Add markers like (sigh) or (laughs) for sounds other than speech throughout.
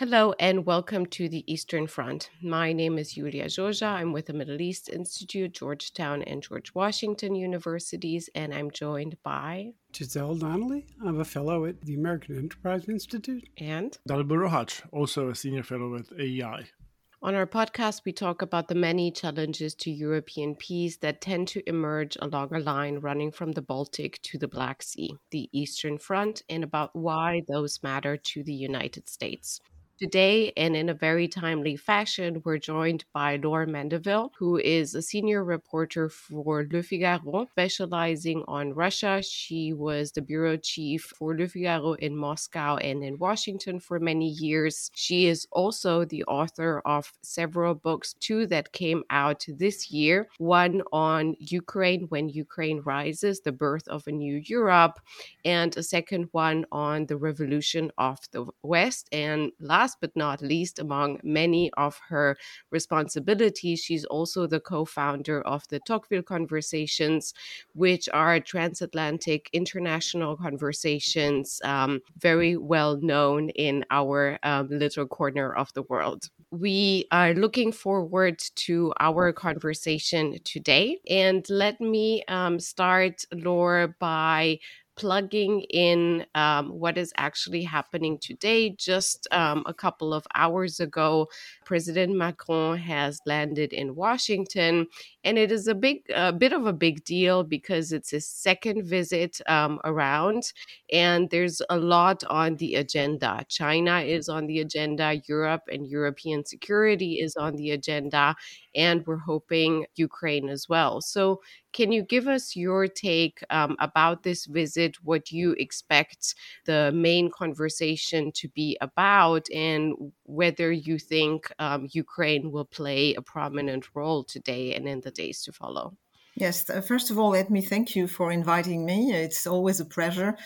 Hello and welcome to the Eastern Front. My name is Iulia Joja. I'm with the Middle East Institute, Georgetown and George Washington Universities, and I'm joined by Giselle Donnelly. I'm a fellow at the American Enterprise Institute. And Dalibor Rohac, also a senior fellow at AEI. On our podcast, we talk about the many challenges to European peace that tend to emerge along a line running from the Baltic to the Black Sea, the Eastern Front, and about why those matter to the United States. Today, and in a very timely fashion, we're joined by Laure Mandeville, who is a senior reporter for Le Figaro, specializing on Russia. She was the bureau chief for Le Figaro in Moscow and in Washington for many years. She is also the author of several books, two that came out this year one on Ukraine when Ukraine rises, the birth of a new Europe, and a second one on the revolution of the West. And last last but not least, among many of her responsibilities, she's also the co founder of the Tocqueville Conversations, which are transatlantic international conversations, um, very well known in our um, little corner of the world. We are looking forward to our conversation today. And let me um, start, Laura, by plugging in um, what is actually happening today. Just um, a couple of hours ago, President Macron has landed in Washington, and it is a big, a bit of a big deal because it's his second visit um, around, and there's a lot on the agenda. China is on the agenda, Europe and European security is on the agenda, and we're hoping Ukraine as well. So can you give us your take um, about this visit, what you expect the main conversation to be about, and whether you think um, Ukraine will play a prominent role today and in the days to follow? Yes, first of all, let me thank you for inviting me. It's always a pleasure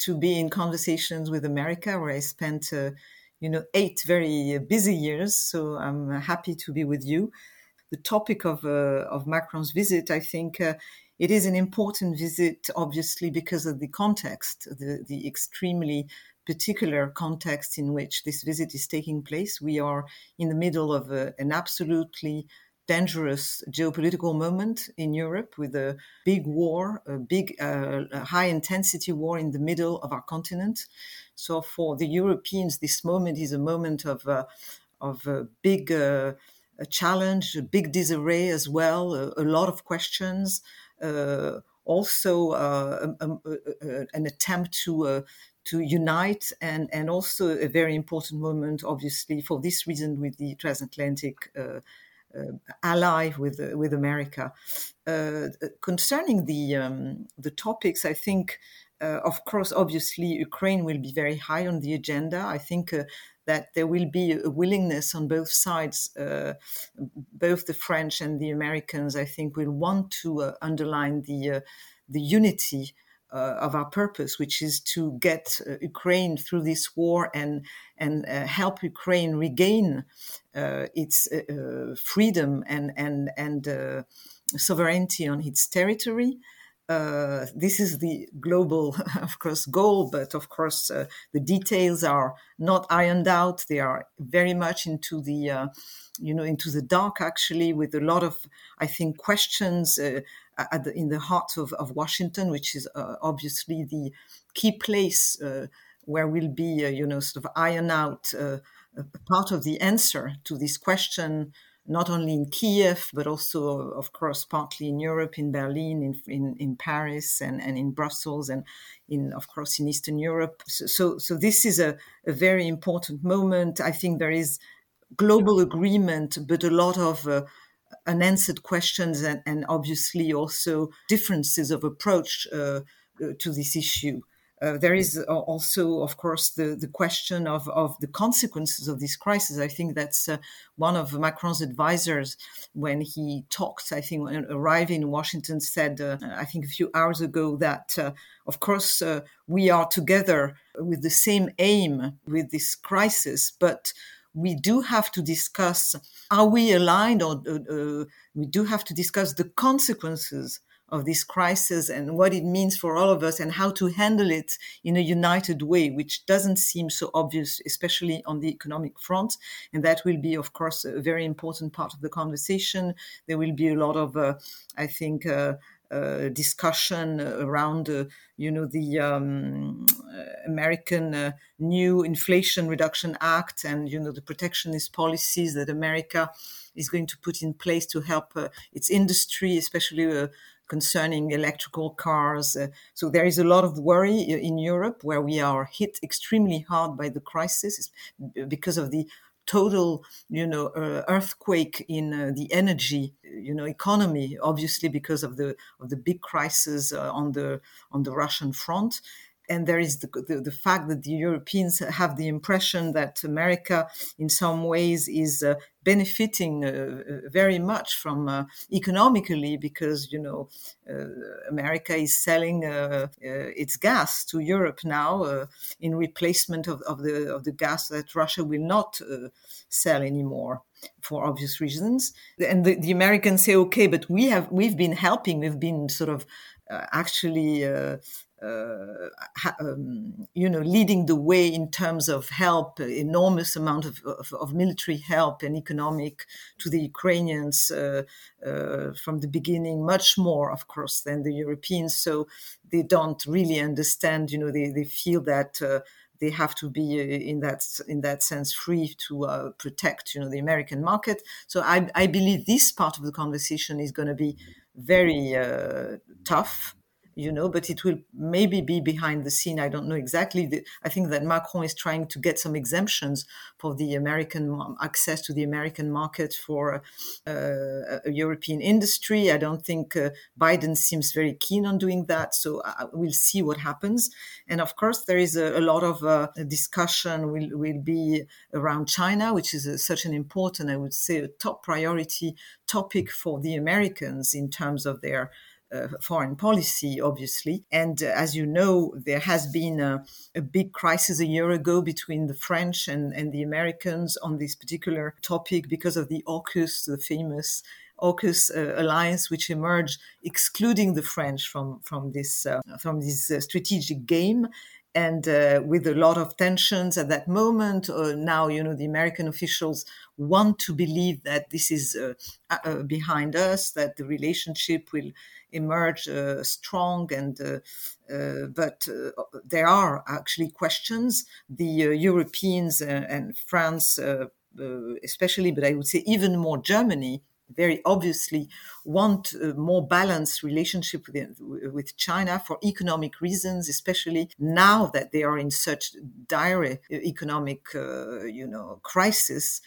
to be in conversations with America, where I spent, uh, you know, eight very busy years. So I'm happy to be with you the topic of uh, of Macron's visit, I think uh, it is an important visit, obviously because of the context, the the extremely particular context in which this visit is taking place. We are in the middle of a, an absolutely dangerous geopolitical moment in Europe with a big war, a big, uh, high intensity war in the middle of our continent. So for the Europeans, this moment is a moment of uh, of a big uh, a challenge, a big disarray as well, a, a lot of questions, uh, also uh, a, a, an attempt to uh, to unite, and and also a very important moment, obviously, for this reason, with the transatlantic. Uh, uh, ally with uh, with America. concerning the um, the topics, I think of course, obviously, Ukraine will be very high on the agenda. I think uh, that there will be a willingness on both sides, uh, both the French and the Americans, I think, will want to uh, underline the uh, the unity uh, of our purpose, which is to get uh, Ukraine through this war and and uh, help Ukraine regain its freedom and and and sovereignty on its territory. Uh, this is the global, (laughs) of course, goal, but of course, uh, the details are not ironed out. They are very much into the, uh, you know, into the dark, actually, with a lot of, I think, questions uh, the, in the heart of, of, Washington, which is uh, obviously the key place where we'll be, you know, sort of iron out part of the answer to this question not only in Kiev, but also, of course, partly in Europe, in Berlin, in, in, in Paris, and, and in Brussels, and in, of course, in Eastern Europe. So, so, so this is a, a very important moment. I think there is global agreement, but a lot of uh, unanswered questions, and, and obviously also differences of approach uh, to this issue. Uh, there is also, of course, the, the question of, of the consequences of this crisis. I think that's uh, one of Macron's advisors when he talked, I think, when arriving in Washington, said, uh, I think a few hours ago, that, uh, of course, uh, we are together with the same aim with this crisis, but we do have to discuss are we aligned or we do have to discuss the consequences of this crisis and what it means for all of us and how to handle it in a united way, which doesn't seem so obvious, especially on the economic front. And that will be, of course, a very important part of the conversation. There will be a lot of, uh, I think, uh, uh, discussion around, uh, you know, the um, American uh, new Inflation Reduction Act and, you know, the protectionist policies that America is going to put in place to help uh, its industry, especially uh, concerning electrical cars. Uh, so there is a lot of worry in Europe where we are hit extremely hard by the crisis because of the total you know uh, earthquake in uh, the energy you know economy obviously because of the of the big crisis uh, on the on the Russian front and there is the, the, the, fact that the Europeans have the impression that America, in some ways, is uh, benefiting uh, uh very much from uh, economically because you know uh, America is selling uh, its gas to Europe now in replacement of, of, the of the gas that Russia will not sell anymore for obvious reasons. And the, the Americans say, okay, but we have we've been helping, we've been sort of actually uh, um, you know, leading the way in terms of help, enormous amount of, of, of military help and economic to the Ukrainians uh, uh, from the beginning, much more, of course, than the Europeans. So they don't really understand. You know, they, they feel that uh, they have to be uh, in that in that sense free to uh, protect you know the American market. So I, I believe this part of the conversation is going to be very uh, tough you know, but it will maybe be behind the scene. I don't know exactly. I think that Macron is trying to get some exemptions for the American access to the American market for uh, a European industry. I don't think uh, Biden seems very keen on doing that. So uh, we'll see what happens. And of course, there is a, a lot of uh, discussion will will be around China, which is a, such an important, I would say, a top priority topic for the Americans in terms of their uh, foreign policy, obviously. And uh, as you know, there has been a, a, big crisis a year ago between the French and, and the Americans on this particular topic because of the AUKUS, the famous AUKUS uh, alliance, which emerged, excluding the French from from this uh, from this uh, strategic game, and uh, with a lot of tensions at that moment. Uh, now, you know, the American officials want to believe that this is uh, uh behind us, that the relationship will emerge uh, strong, and uh, but there are actually questions. The Europeans and France. especially, but I would say even more Germany, very obviously want a more balanced relationship with, with China for economic reasons, especially now that they are in such dire economic, uh, you know, crisis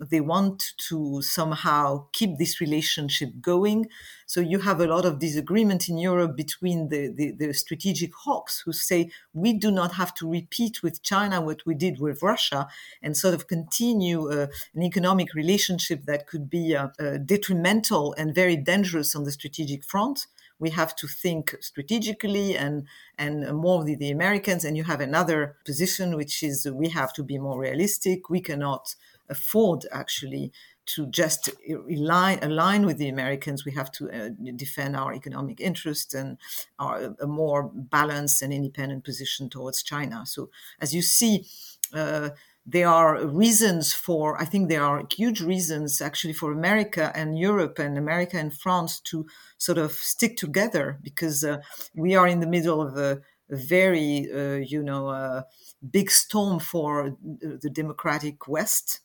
they want to somehow keep this relationship going. So you have a lot of disagreement in Europe between the, the, the, strategic hawks who say we do not have to repeat with China what we did with Russia and sort of continue uh, an economic relationship that could be uh, uh, detrimental and very dangerous on the strategic front we have to think strategically and and more with the Americans. And you have another position, which is we have to be more realistic. We cannot afford actually to just align, align with the Americans. We have to uh, defend our economic interests and our, a more balanced and independent position towards China. So, as you see, uh, there are reasons for, I think there are huge reasons actually for America and Europe and America and France to sort of stick together because uh, we are in the middle of a, a very, uh, you know, uh, big storm for the democratic West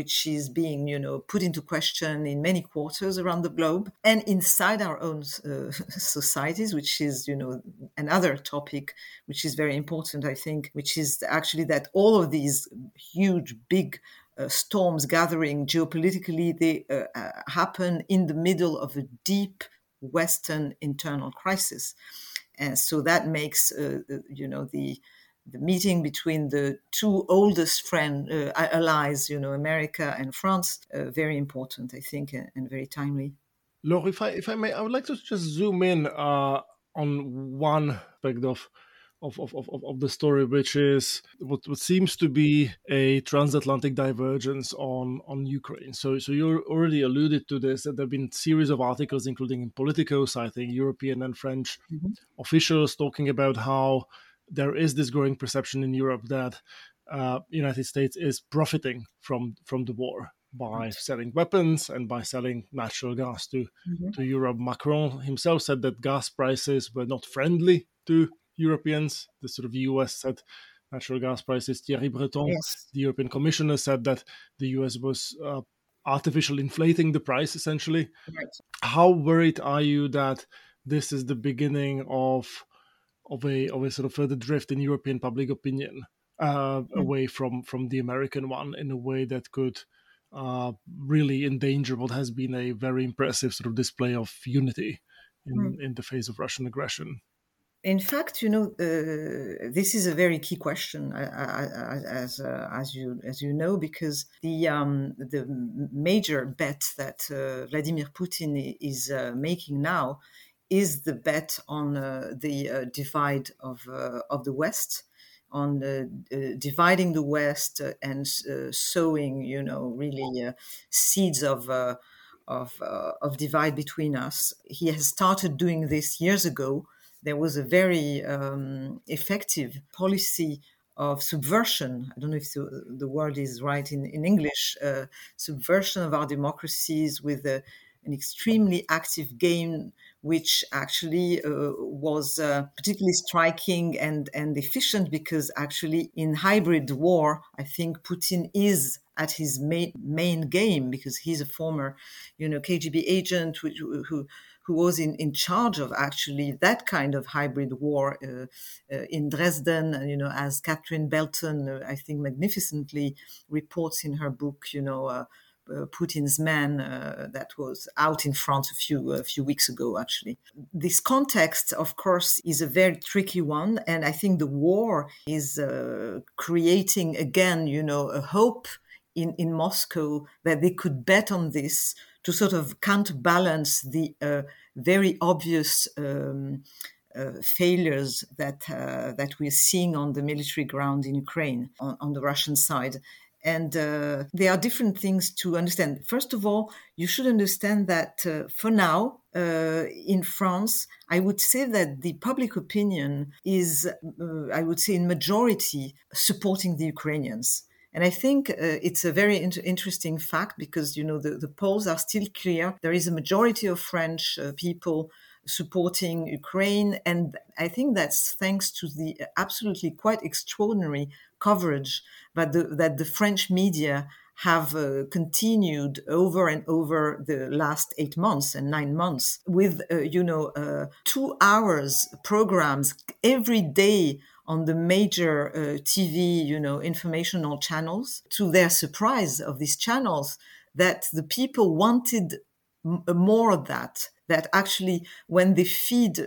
which is being, you know, put into question in many quarters around the globe and inside our own uh, (laughs) societies, which is, you know, another topic which is very important, I think, which is actually that all of these huge, big uh, storms gathering geopolitically, they uh, uh happen in the middle of a deep Western internal crisis. And so that makes, uh, you know, the the meeting between the two oldest friend uh, allies, you know, America and France, uh, very important, I think, and, and, very timely. Laure, if I if I may, I would like to just zoom in uh, on one aspect of of, of, of, of the story, which is what, what seems to be a transatlantic divergence on, on Ukraine. So, so you already alluded to this, that there have been series of articles, including in Politico, think, European and French mm-hmm. officials talking about how there is this growing perception in Europe that uh, United States is profiting from from the war by right. selling weapons and by selling natural gas to mm-hmm. to Europe. Macron himself said that gas prices were not friendly to Europeans. The sort of US said natural gas prices. Thierry Breton, yes. the European Commissioner, said that the US was uh, artificially inflating the price essentially. Right. How worried are you that this is the beginning of of a of a sort of further drift in European public opinion uh, mm. away from from the American one in a way that could uh, really endanger what has been a very impressive sort of display of unity in, mm. in the face of Russian aggression. In fact, you know, uh, this is a very key question, as uh, as you as you know, because the um, the major bet that uh, Vladimir Putin is uh, making now is the bet on uh, the uh, divide of of the West on uh, uh, dividing the West uh, and sowing, you know, really seeds of of of divide between us. He has started doing this years ago. There was a very um, effective policy of subversion. I don't know if the, the word is right in, in English. Uh, subversion of our democracies with a, an extremely active game which actually uh, was uh, particularly striking and, and efficient because actually in hybrid war, I think Putin is at his main, main game because he's a former, you know, KGB agent who, who, who was in, in charge of actually that kind of hybrid war uh, uh, in Dresden, you know, as Catherine Belton, uh, I think, magnificently reports in her book, you know, uh, Putin's man uh, that was out in France a few a few weeks ago. Actually, this context, of course, is a very tricky one, and I think the war is uh, creating again, you know, a hope in in Moscow that they could bet on this to sort of counterbalance the uh, very obvious. Um, uh, failures that uh, that we're seeing on the military ground in Ukraine on, on the Russian side, and uh, there are different things to understand. First of all, you should understand that uh, for now, uh, in France, I would say that the public opinion is, uh, I would say, in majority supporting the Ukrainians. And I think uh, it's a very inter- interesting fact because, you know, the, the polls are still clear. There is a majority of French uh, people supporting Ukraine. And I think that's thanks to the absolutely quite extraordinary coverage but the, that the French media have uh, continued over and over the last eight months and nine months with, uh, you know, uh, two hours programs every day on the major uh, TV, you know, informational channels. To their surprise of these channels, that the people wanted m- more of that that actually when they feed uh,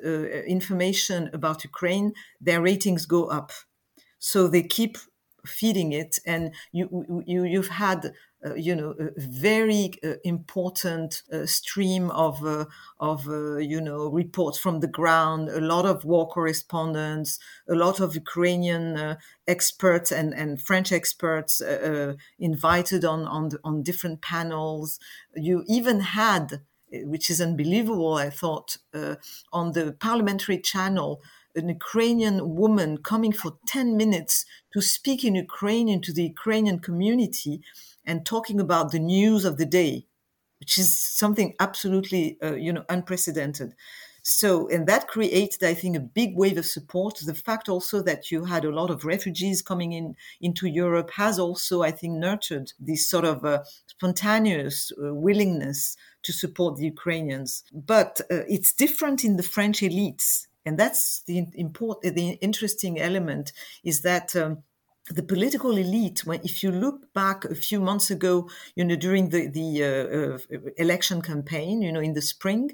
information about Ukraine, their ratings go up. So they keep feeding it, and you, you you've had uh, you know a very uh, important uh, stream of uh, of uh, you know reports from the ground a lot of war correspondents a lot of ukrainian uh, experts and and french experts invited on on on different panels you even had which is unbelievable i thought on the parliamentary channel an Ukrainian woman coming for 10 minutes to speak in Ukrainian to the Ukrainian community and talking about the news of the day, which is something absolutely, uh, you know, unprecedented. So, and that created, I think, a big wave of support. The fact also that you had a lot of refugees coming in into Europe has also, I think, nurtured this sort of uh, spontaneous uh, willingness to support the Ukrainians. But uh, it's different in the French elites and that's the important, the interesting element is that. Um, the political elite, when if you look back a few months ago, you know, during the the uh, uh, election campaign, you know, in the spring,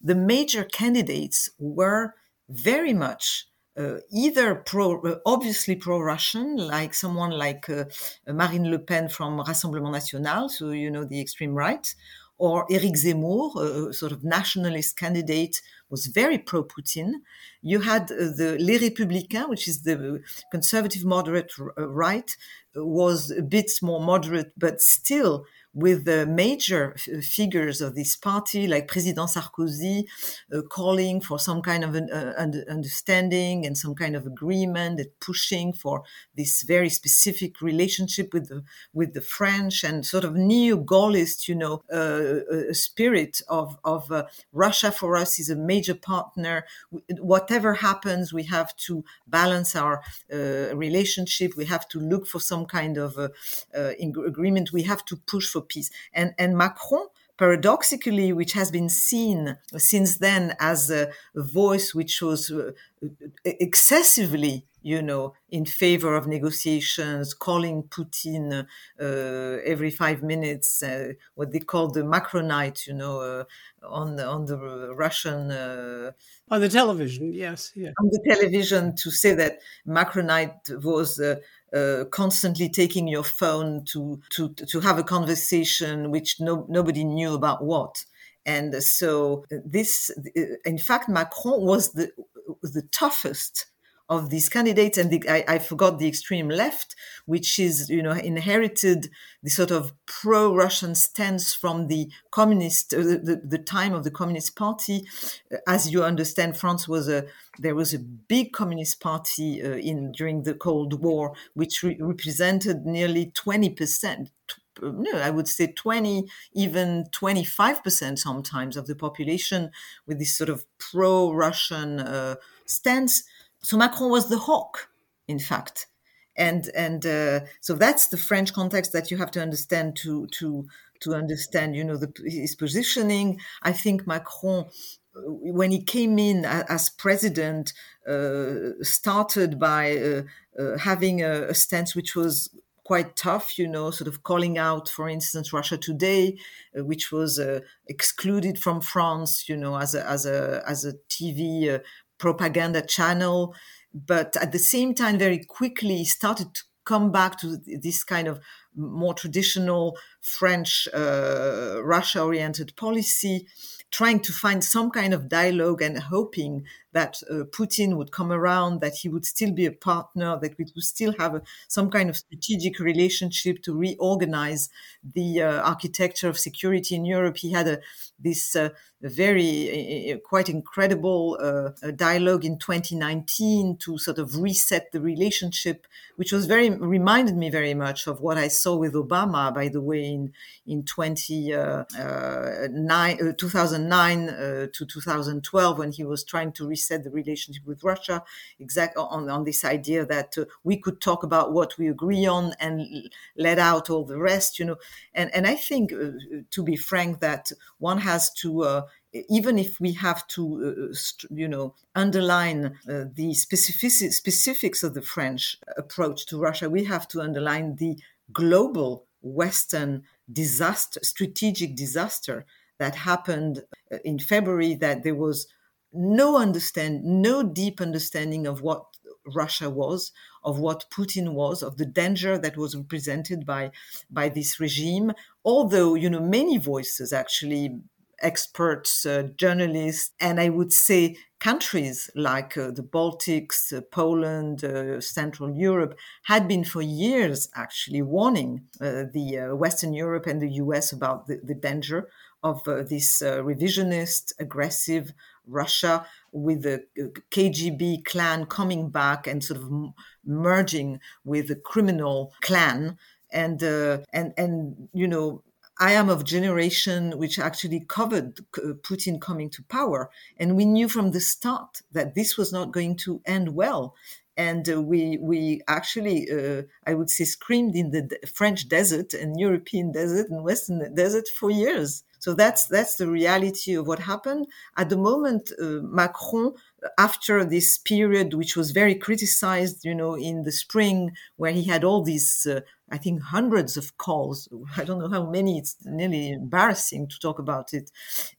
the major candidates were very much uh, either pro, uh, obviously pro-Russian, like someone like uh, Marine Le Pen from Rassemblement National, so you know the extreme right, or Éric Zemmour, a sort of nationalist candidate was very pro Putin. You had uh, the Les Républicains, which is the conservative moderate uh, right, was a bit more moderate, but still with the major f- figures of this party, like President Sarkozy, uh, calling for some kind of an uh, understanding and some kind of agreement, and pushing for this very specific relationship with the with the French and sort of neo-Gaullist, you know, uh, spirit of of uh, Russia for us is a major partner. Whatever happens, we have to balance our uh, relationship. We have to look for some kind of uh, agreement. We have to push for peace. And, and Macron, paradoxically, which has been seen since then as a voice which was uh, excessively, you know, in favor of negotiations, calling Putin uh, every five minutes, uh, what they call the Macronite, you know, uh, on the, on the Russian uh, on the television, yes, yeah. on the television to say that Macronite was uh, uh, constantly taking your phone to to to have a conversation which no, nobody knew about what. And so this, in fact, Macron was the the toughest of these candidates, and the, I, I, forgot the extreme left, which is you know inherited the sort of pro-Russian stance from the communist, uh, the, the time of the Communist Party. As you understand, France was a there was a big Communist Party uh, in during the Cold War, which re- represented nearly twenty percent no, I would say 20, even 25% sometimes of the population with this sort of pro Russian uh, stance. So Macron was the hawk, in fact. And, and uh, so that's the French context that you have to understand to, to, to understand, you know, the, his positioning. I think Macron, uh, when he came in as president, uh, started by uh, uh, having a, a, stance which was quite tough, you know, sort of calling out, for instance, Russia Today, uh, which was uh, excluded from France, you know, as a as a as a TV propaganda channel, but at the same time, very quickly started to come back to this kind of more traditional French uh, Russia oriented policy trying to find some kind of dialogue and hoping that uh, Putin would come around, that he would still be a partner, that we would still have a, some kind of strategic relationship to reorganize the uh, architecture of security in Europe. He had a, this uh, very uh, quite incredible uh, dialogue in 2019 to sort of reset the relationship, which was very reminded me very much of what I saw with Obama, by the way, in in 20, uh, 2009 to 2012 when he was trying to reset the relationship with Russia, exactly on, on this idea that uh, we could talk about what we agree on and let out all the rest, you know. And, and I think, uh, to be frank, that one has to uh, even if we have to, uh, you know, underline uh, the specific- specifics of the French approach to Russia, we have to underline the global Western disaster, strategic disaster that happened uh, in February. That there was no understand, no deep understanding of what Russia was, of what Putin was, of the danger that was represented by by this regime. Although you know many voices actually experts, uh, journalists, and I would say countries like uh, the Baltics, uh, Poland, uh, Central Europe had been for years actually warning uh, the uh, Western Europe and the US about the, the danger of this revisionist, aggressive Russia with the KGB clan coming back and sort of m- merging with the criminal clan. And uh, and and you know I am of generation which actually covered uh, Putin coming to power, and we knew from the start that this was not going to end well. And uh, we we actually, uh, I would say, screamed in the French desert and European desert and Western desert for years. So that's that's the reality of what happened. At the moment, uh, Macron after this period, which was very criticized, you know, in the spring, where he had all these, uh, I think, hundreds of calls. I don't know how many. It's nearly embarrassing to talk about it,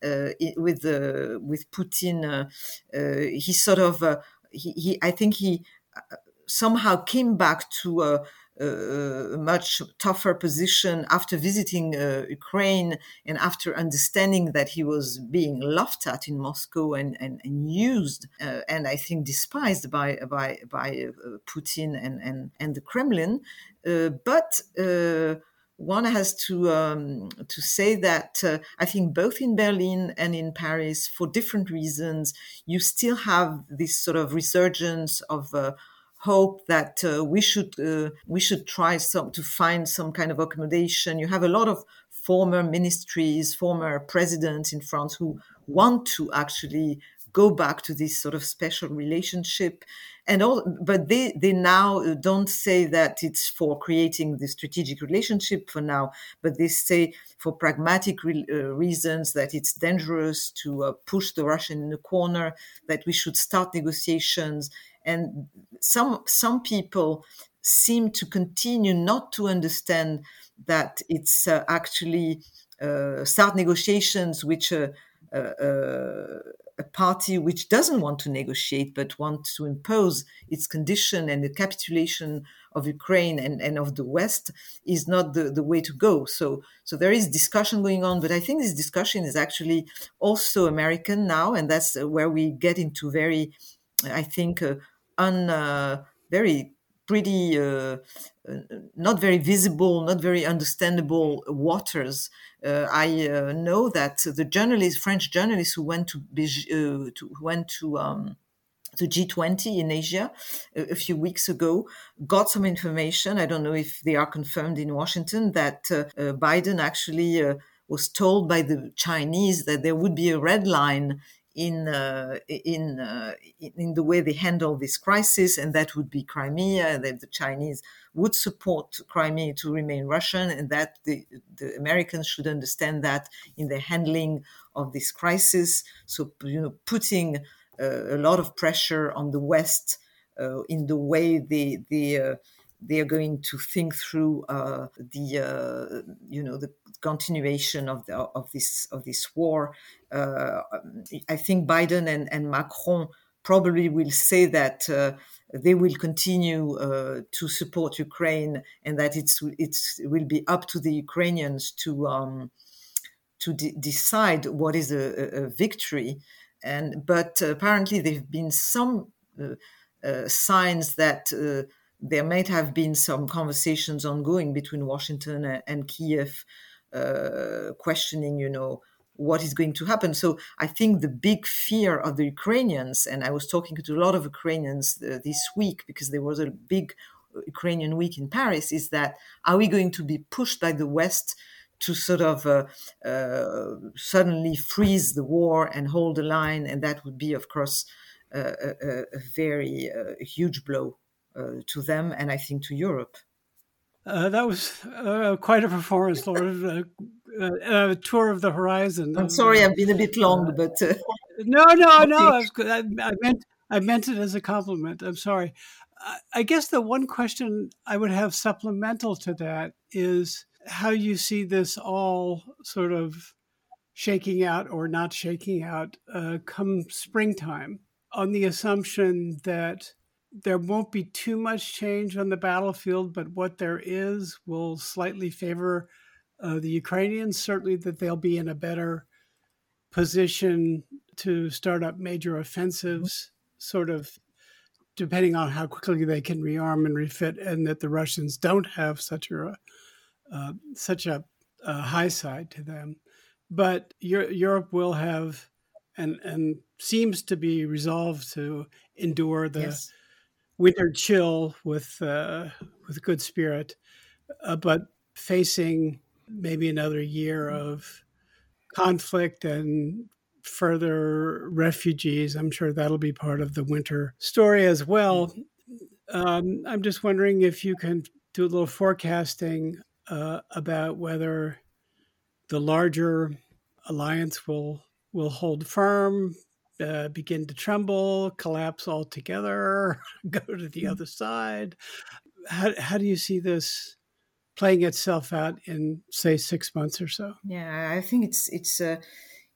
uh, with uh, with Putin. Uh, uh, he sort of, uh, he, he, I think he somehow came back to much tougher position after visiting uh, Ukraine and after understanding that he was being laughed at in Moscow and, and, and used uh, and I think despised by by by uh, Putin and, and, and the Kremlin. Uh, but uh, one has to um, to say that uh, I think both in Berlin and in Paris, for different reasons, you still have this sort of resurgence of uh, hope that uh, we should uh, we should try some to find some kind of accommodation. You have a lot of former ministries, former presidents in France who want to actually go back to this sort of special relationship and all but they they now don't say that it's for creating the strategic relationship for now but they say for pragmatic re- uh, reasons that it's dangerous to uh, push the russian in the corner that we should start negotiations and some some people seem to continue not to understand that it's uh, actually uh, start negotiations which uh, uh, uh, a party which doesn't want to negotiate but wants to impose its condition and the capitulation of Ukraine and, and of the West is not the, the way to go. So so there is discussion going on, but I think this discussion is actually also American now, and that's where we get into very, I think, uh, un uh, very pretty uh, uh, not very visible, not very understandable waters. Uh, I uh, know that the journalists, French journalists who went to, uh, to went to um, the G20 in Asia a, few weeks ago got some information. I don't know if they are confirmed in Washington that Biden actually was told by the Chinese that there would be a red line in uh, in uh, in the way they handle this crisis, and that would be Crimea. That the Chinese would support Crimea to remain Russian, and that the the Americans should understand that in the handling of this crisis. So you know, putting uh, a lot of pressure on the West uh, in the way they they uh, they are going to think through uh, the uh, you know the continuation of the, of this of this war. Uh, I think Biden and, and Macron probably will say that uh, they will continue uh, to support Ukraine and that it's it's it will be up to the Ukrainians to um, to de- decide what is a, a, victory. And but apparently there have been some uh, signs that there might have been some conversations ongoing between Washington and Kiev, uh, questioning, you know, what is going to happen. So I think the big fear of the Ukrainians, and I was talking to a lot of Ukrainians uh, this week because there was a big Ukrainian week in Paris, is that are we going to be pushed by the West? to sort of uh, uh, suddenly freeze the war and hold the line, and that would be, of course, uh, a, a, very uh, huge blow to them and I think to Europe. Uh, that was uh, quite a performance, Laura. a tour of the horizon. I'm sorry, I've been a bit long, but (laughs) no, no, no. I, I, I, meant I meant it as a compliment. I'm sorry. I guess the one question I would have supplemental to that is how you see this all sort of shaking out or not shaking out uh, come springtime on the assumption that there won't be too much change on the battlefield, but what there is will slightly favor uh, the Ukrainians. Certainly, that they'll be in a better position to start up major offensives, sort of depending on how quickly they can rearm and refit, and that the Russians don't have such a uh, such a, a, high side to them. But Europe will have, and and seems to be resolved to endure the. Yes winter chill with uh, with good spirit, uh, but facing maybe another year of conflict and further refugees. I'm sure that'll be part of the winter story as well. Um, I'm just wondering if you can do a little forecasting uh, about whether the larger alliance will will hold firm uh, begin to tremble, collapse altogether, (laughs) go to the mm. other side. How, how do you see this playing itself out in, say, six months or so? Yeah, I think it's it's a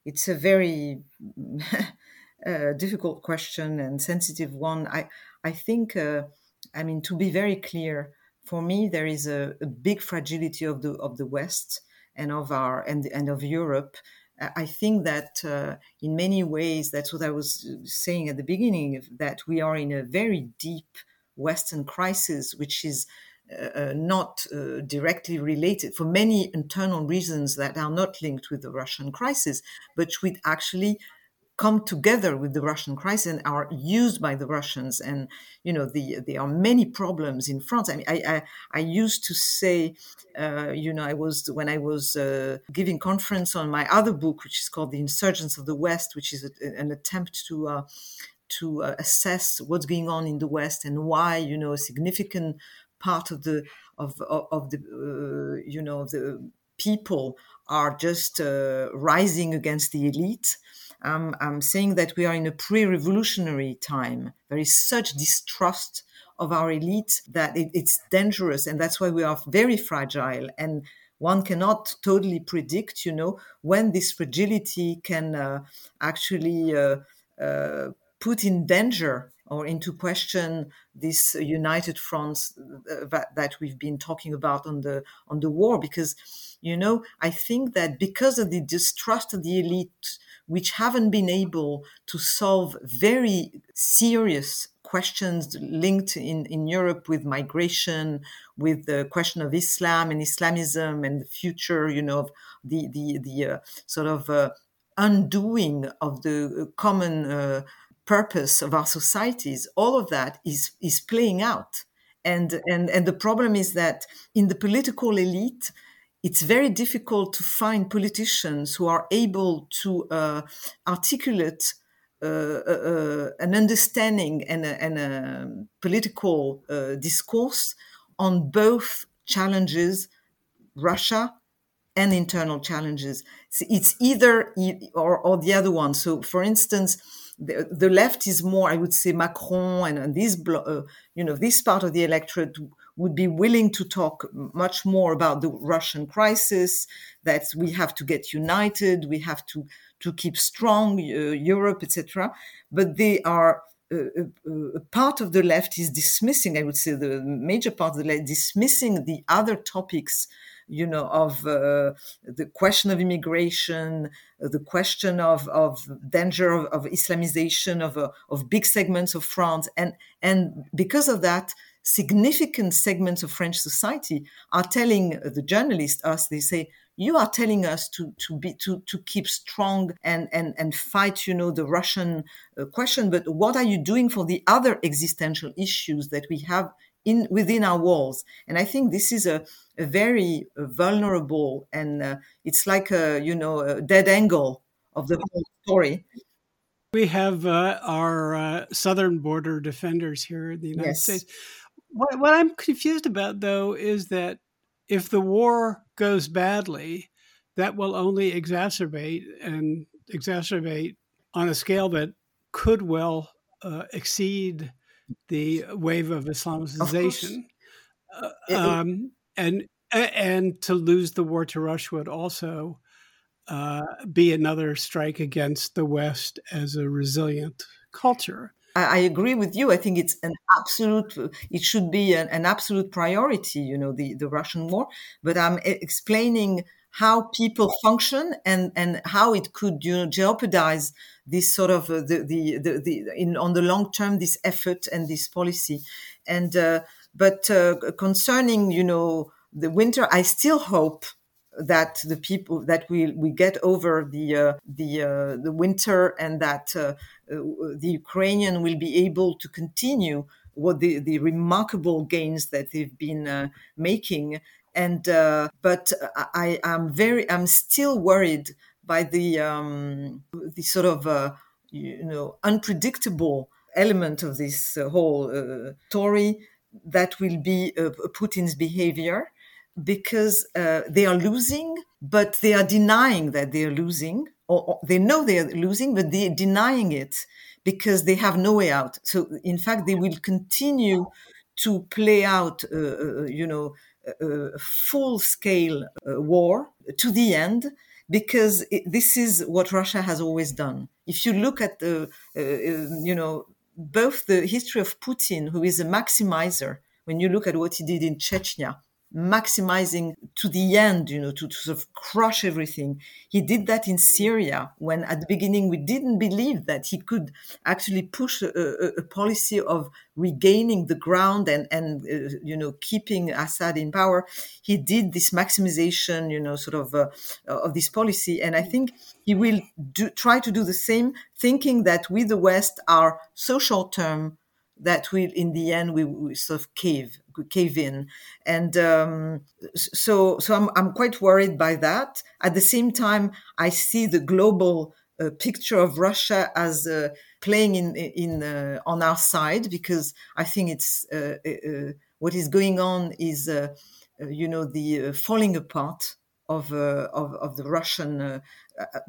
it's a very (laughs) uh, difficult question and sensitive one. I I think uh, I mean to be very clear for me, there is a, a big fragility of the of the West and of our and and of Europe. I think that uh, in many ways, that's what I was saying at the beginning, that we are in a very deep Western crisis, which is uh, uh not uh, directly related for many internal reasons that are not linked with the Russian crisis, but which actually come together with the Russian crisis and are used by the Russians. And you know, the, there are many problems in France. I mean, I I, I used to say, uh, you know, I was when I was uh, giving conference on my other book, which is called The Insurgents of the West, which is a, an attempt to. Uh, to uh, assess what's going on in the West and why, you know, a significant part of the of of, of the uh, you know the people are just uh, rising against the elite um, I'm saying that we are in a pre-revolutionary time. There is such distrust of our elite that it, it's dangerous, and that's why we are very fragile. And one cannot totally predict, you know, when this fragility can uh, actually uh, uh, put in danger or into question this united front uh, that, that we've been talking about on the on the war. Because, you know, I think that because of the distrust of the elite which haven't been able to solve very serious questions linked in, in Europe with migration, with the question of Islam and Islamism and the future, you know, the the the uh, sort of uh, undoing of the common uh, purpose of our societies. All of that is is playing out, and and and the problem is that in the political elite it's very difficult to find politicians who are able to uh, articulate uh, uh, uh an understanding and a, and a political uh, discourse on both challenges, Russia and internal challenges. it's either or, or the other one. So, for instance, the, the left is more, I would say, Macron and, and this, uh, you know, this part of the electorate would be willing to talk much more about the Russian crisis, that we have to get united, we have to, to keep strong, uh, Europe, etc. But they are uh, uh, part of the left is dismissing, I would say, the major part of the left dismissing the other topics you know, of uh, the question of immigration, uh, the question of, of danger of, of Islamization of, uh, of big segments of France. And, and because of that, significant segments of French society are telling the journalists, us, they say, you are telling us to, to be to, to keep strong and, and, and fight, you know, the Russian question, but what are you doing for the other existential issues that we have in within our walls? And I think this is a, a very vulnerable and uh, it's like a you know a dead angle of the whole story. We have uh, our uh, southern border defenders here in the United yes. States what, what I'm confused about, though, is that if the war goes badly, that will only exacerbate and exacerbate on a scale that could well uh, exceed the wave of Islamization. Of uh, um, and and to lose the war to Russia would also uh, be another strike against the West as a resilient culture. I, agree with you. I think it's an absolute, it should be an, an absolute priority, you know, the, the Russian war. But I'm explaining how people function and, and how it could, you know, jeopardize this sort of uh, the, the, the, the, in, on the long term, this effort and this policy. And, uh, but uh, concerning, you know, the winter, I still hope that the people that we we get over the uh, the uh, the winter and that uh, the Ukrainian will be able to continue what the the remarkable gains that they've been uh, making and uh, but I am very I'm still worried by the um, the sort of you know unpredictable element of this whole story that will be Putin's behavior because uh, they are losing, but they are denying that they are losing, or, or, they know they are losing, but they're denying it because they have no way out. So, in fact, they will continue to play out, uh, uh you know, a, full-scale uh, war to the end because it, this is what Russia has always done. If you look at the, uh, uh, you know, both the history of Putin, who is a maximizer when you look at what he did in Chechnya, maximizing to the end, you know, to, to, sort of crush everything. He did that in Syria when at the beginning we didn't believe that he could actually push a, a, a policy of regaining the ground and, and uh, you know, keeping Assad in power. He did this maximization, you know, sort of uh, of this policy. And I think he will do, try to do the same, thinking that we, the West, are so short term that will in the end we, we sort of cave cave in. And um, so so I'm, I'm quite worried by that. At the same time i see the global uh, picture of russia as uh, playing in in uh, on our side because i think it's uh, uh, uh, what is going on is you know the falling apart of, of of the russian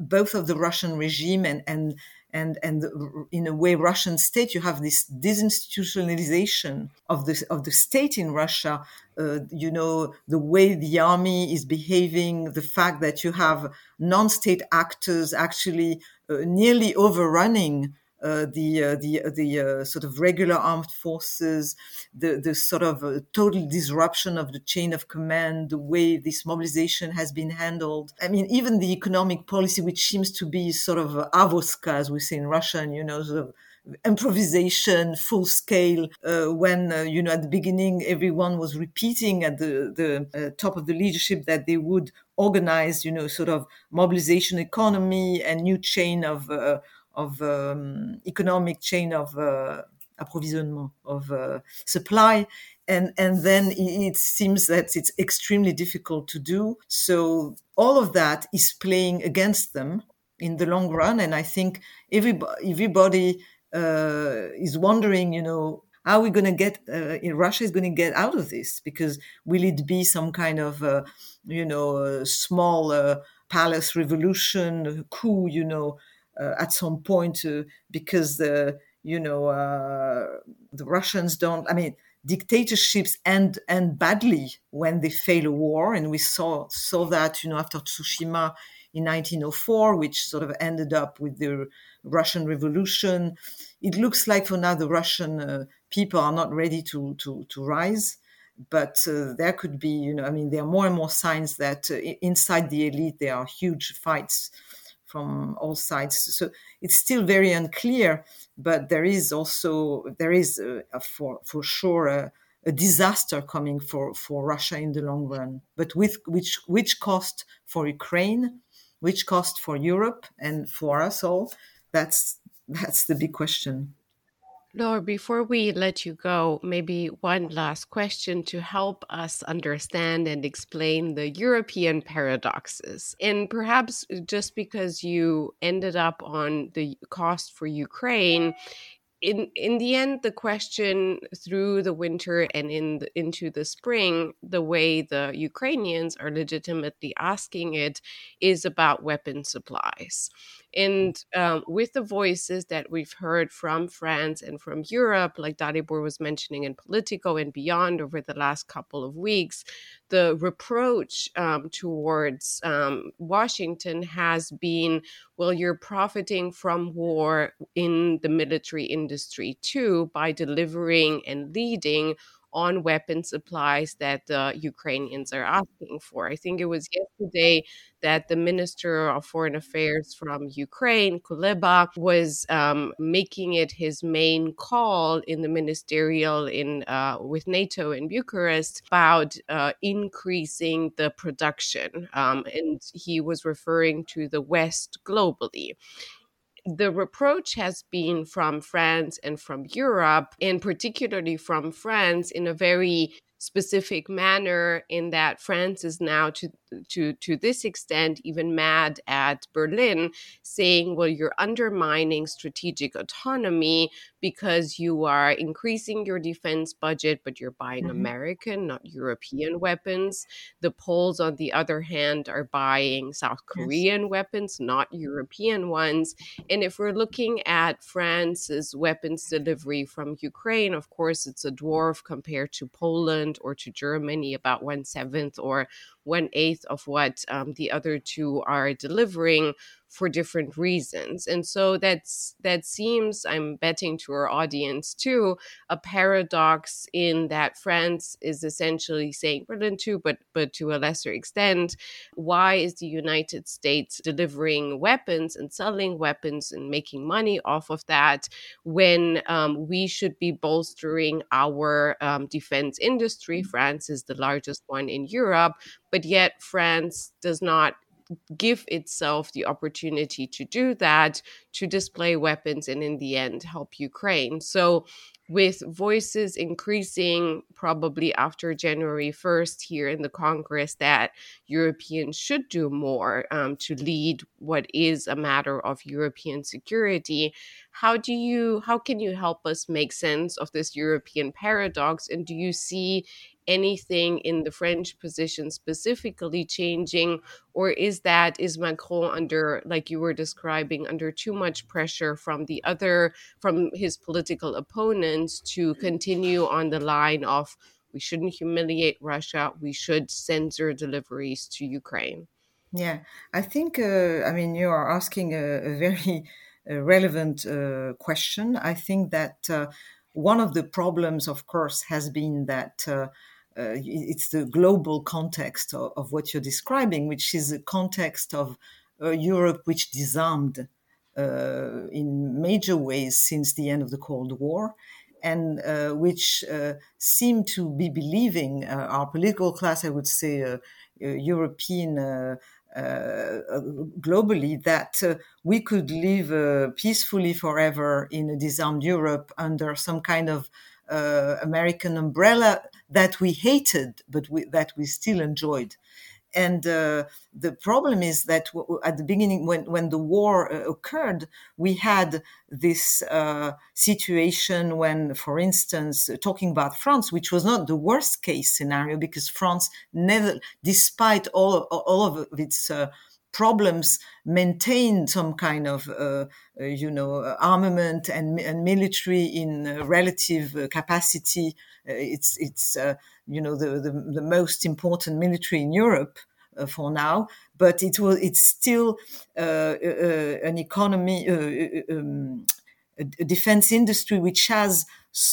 both of the russian regime and and and and in a way Russian state you have this disinstitutionalization of the of the state in Russia. Uh, you know the way the army is behaving the fact that you have non-state actors actually uh, nearly overrunning uh, the uh, the uh, the uh, sort of regular armed forces, the the sort of uh, total disruption of the chain of command, the way this mobilization has been handled. I mean, even the economic policy, which seems to be sort of uh, avoska, as we say in Russian, you know, sort of improvisation, full scale. when you know at the beginning, everyone was repeating at the the top of the leadership that they would organize, you know, sort of mobilization economy and new chain of of um, economic chain of uh, approvisionment of uh, supply. And and then it seems that it's extremely difficult to do. So all of that is playing against them in the long run. And i think everybody, everybody uh, is wondering you know how are we going to get uh, russia is going to get out of this? Because will it be some kind of uh, you know small uh, palace revolution coup you know at some point uh, because the you know uh, the Russians don't. I mean, dictatorships end end badly when they fail a war, and we saw saw that you know after Tsushima in 1904, which sort of ended up with the Russian Revolution. It looks like for now the Russian uh, people are not ready to to to rise. But uh, there could be, you know, I mean, there are more and more signs that uh, inside the elite there are huge fights from all sides. So it's still very unclear, but there is also there is a, a for for sure a, a, disaster coming for for Russia in the long run. But with which which cost for Ukraine, which cost for Europe and for us all? That's that's the big question. Laure, before we let you go, maybe one last question to help us understand and explain the European paradoxes. And perhaps just because you ended up on the cost for Ukraine, in in the end the question through the winter and in the, into the spring the way the Ukrainians are legitimately asking it is about weapon supplies and um, with the voices that we've heard from France and from Europe, like Dalibor was mentioning in Politico and beyond over the last couple of weeks, the reproach um, towards um, Washington has been well, you're profiting from war in the military industry too by delivering and leading on weapon supplies that the Ukrainians are asking for. I think it was yesterday that the Minister of Foreign Affairs from Ukraine, Kuleba, was um, making it his main call in the ministerial in uh, with NATO in Bucharest about uh, increasing the production, um, and he was referring to the West globally the reproach has been from France and from Europe, and particularly from France, in a very specific manner in that France is now to to to this extent even mad at Berlin saying well you're undermining strategic autonomy because you are increasing your defense budget but you're buying mm-hmm. American not European weapons the Poles on the other hand are buying South Korean yes. weapons not European ones and if we're looking at France's weapons delivery from Ukraine of course it's a dwarf compared to Poland Poland or to Germany about one seventh or one eighth of what um, the other two are delivering for different reasons. And so that's that seems, I'm betting to our audience too, a paradox in that France is essentially saying Berlin too, but but to a lesser extent, why is the United States delivering weapons and selling weapons and making money off of that when um, we should be bolstering our um, defense industry? France is the largest one in Europe, but yet France does not give itself the opportunity to do that, to display weapons, and in the end, help Ukraine. So, with voices increasing probably after January 1st here in the Congress that Europeans should do more um, to lead what is a matter of European security. How do you how can you help us make sense of this European paradox and do you see anything in the French position specifically changing, or is that is Macron under, like you were describing, under too much pressure from the other from his political opponents to continue on the line of we shouldn't humiliate Russia, we should censor deliveries to Ukraine? Yeah, I think uh, I mean you are asking a, a very uh, relevant uh, question. I think that uh, one of the problems, of course, has been that uh, it's the global context of, of, what you're describing, which is a context of uh, Europe which disarmed uh, in major ways since the end of the Cold War. And uh, which uh, seem to be believing, uh, our political class, I would say, European uh, globally that uh, we could live uh, peacefully forever in a disarmed Europe under some kind of American umbrella that we hated, but we, that we still enjoyed. And uh, the problem is that at the beginning, when, when the war uh, occurred, we had this uh, situation when, for instance, talking about France, which was not the worst case scenario because France never, despite all, all of its uh, problems maintain some kind of uh, uh, you know armament and, and military in uh, relative uh, capacity. It's it's you know the, the, the most important military in Europe for now but it will it's still an economy um, a defense industry which has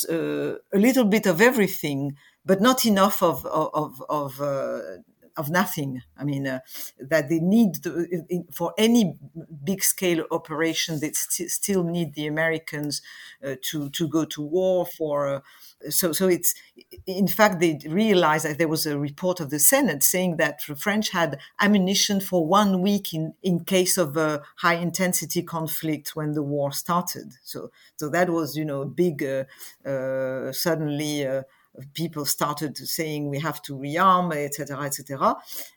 a little bit of everything but not enough of of, of, of of nothing. I mean, uh, that they need for any big scale operation, they st- still need the Americans uh, to to go to war for. Uh, so, so it's in fact they realized that there was a report of the Senate saying that the French had ammunition for one week in in case of a high intensity conflict when the war started. So, so that was you know big uh, uh, suddenly uh, people started saying we have to rearm, etc., etc.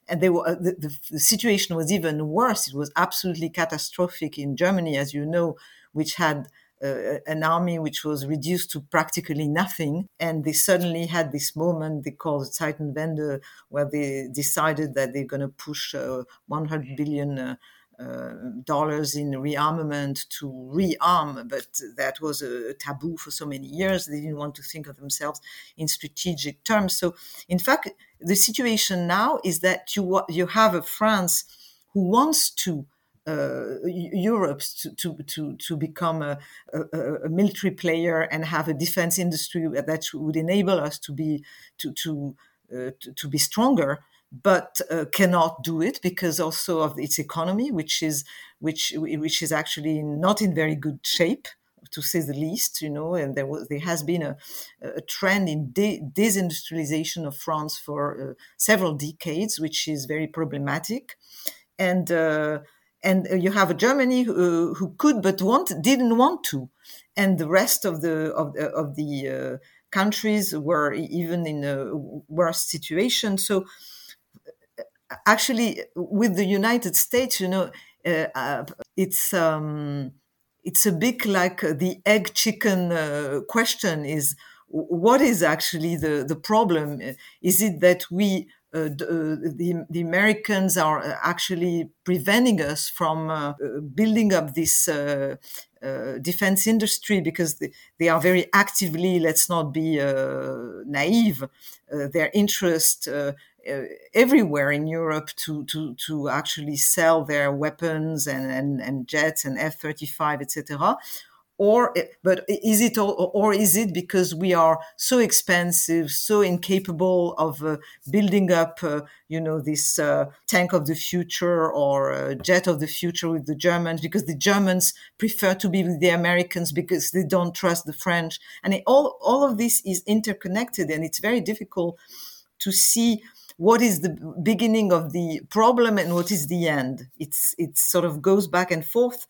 And they were, uh, the, the, the, situation was even worse. It was absolutely catastrophic in Germany, as you know, which had uh, an army which was reduced to practically nothing. And they suddenly had this moment they called the Zeitenwende, where they decided that they're going to push uh, 100 billion uh, uh, dollars in rearmament to rearm, but that was a taboo for so many years. They didn't want to think of themselves in strategic terms. So, in fact, the situation now is that you you have a France who wants to uh, Europe to, to, to, to become a, a, a, military player and have a defense industry that would enable us to be to to, uh, to, to be stronger but uh, cannot do it because also of its economy, which is which which is actually not in very good shape to say the least, you know, and there was there has been a, a trend in de- disindustrialization of France for uh, several decades, which is very problematic, and uh, and you have a Germany who, who could but want didn't want to, and the rest of the of the, of the uh, countries were even in a worse situation. So actually with the United States, you know, uh, uh, it's um, it's a bit like the egg chicken uh, question: is what is actually the the problem? Is it that we uh, the, the Americans are actually preventing us from uh, building up this uh, defense industry because they, they, are very actively, let's not be naive, their interest uh, everywhere in Europe to, to, to actually sell their weapons and, and, and jets and F 35, etc or but is it all, or is it because we are so expensive so incapable of uh, building up uh, you know this uh, tank of the future or uh, jet of the future with the germans? Because the germans prefer to be with the americans because they don't trust the french. And it, all all of this is interconnected and it's very difficult to see what is the beginning of the problem and what is the end. It's it sort of goes back and forth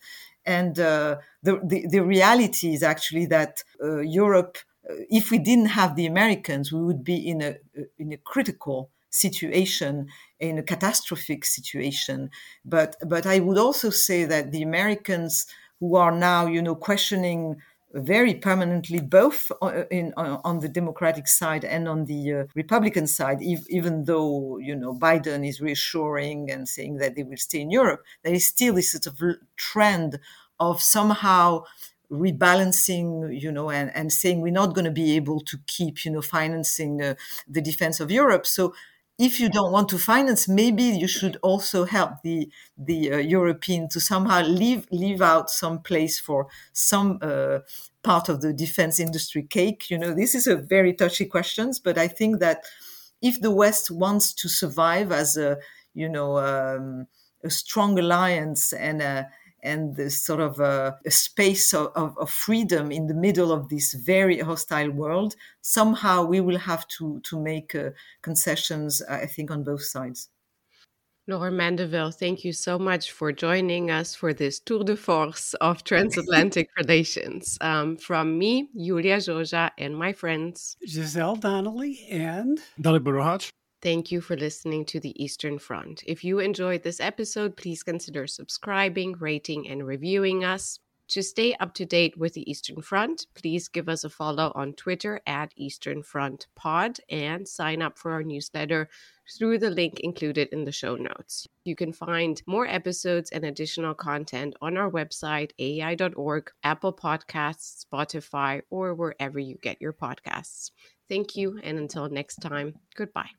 and uh, the, the, the reality is actually that uh, Europe, uh, if we didn't have the Americans, we would be in a in a critical situation, in a catastrophic situation. But but I would also say that the Americans who are now, you know, questioning very permanently both in, on the Democratic side and on the uh, Republican side, even though you know Biden is reassuring and saying that they will stay in Europe, there is still this sort of trend of somehow rebalancing, you know, and, and saying we're not going to be able to keep, you know, financing uh, the defense of Europe. So if you don't want to finance, maybe you should also help the the uh, European to somehow leave leave out some place for some uh, part of the defense industry cake. You know, this is a very touchy questions, but I think that if the West wants to survive as a you know um, a strong alliance and a and this sort of a, a space of, of, of, freedom in the middle of this very hostile world, somehow we will have to to make uh, concessions. I think on both sides. Laure Mandeville, thank you so much for joining us for this tour de force of (laughs) transatlantic relations. Um, from me, Iulia Joja, and my friends Giselle Donnelly and Dalibor Rohac. Thank you for listening to the Eastern Front. If you enjoyed this episode, please consider subscribing, rating, and reviewing us. To stay up to date with the Eastern Front, please give us a follow on Twitter at Eastern Front Pod and sign up for our newsletter through the link included in the show notes. You can find more episodes and additional content on our website, aei.org, Apple Podcasts, Spotify, or wherever you get your podcasts. Thank you, and until next time, goodbye.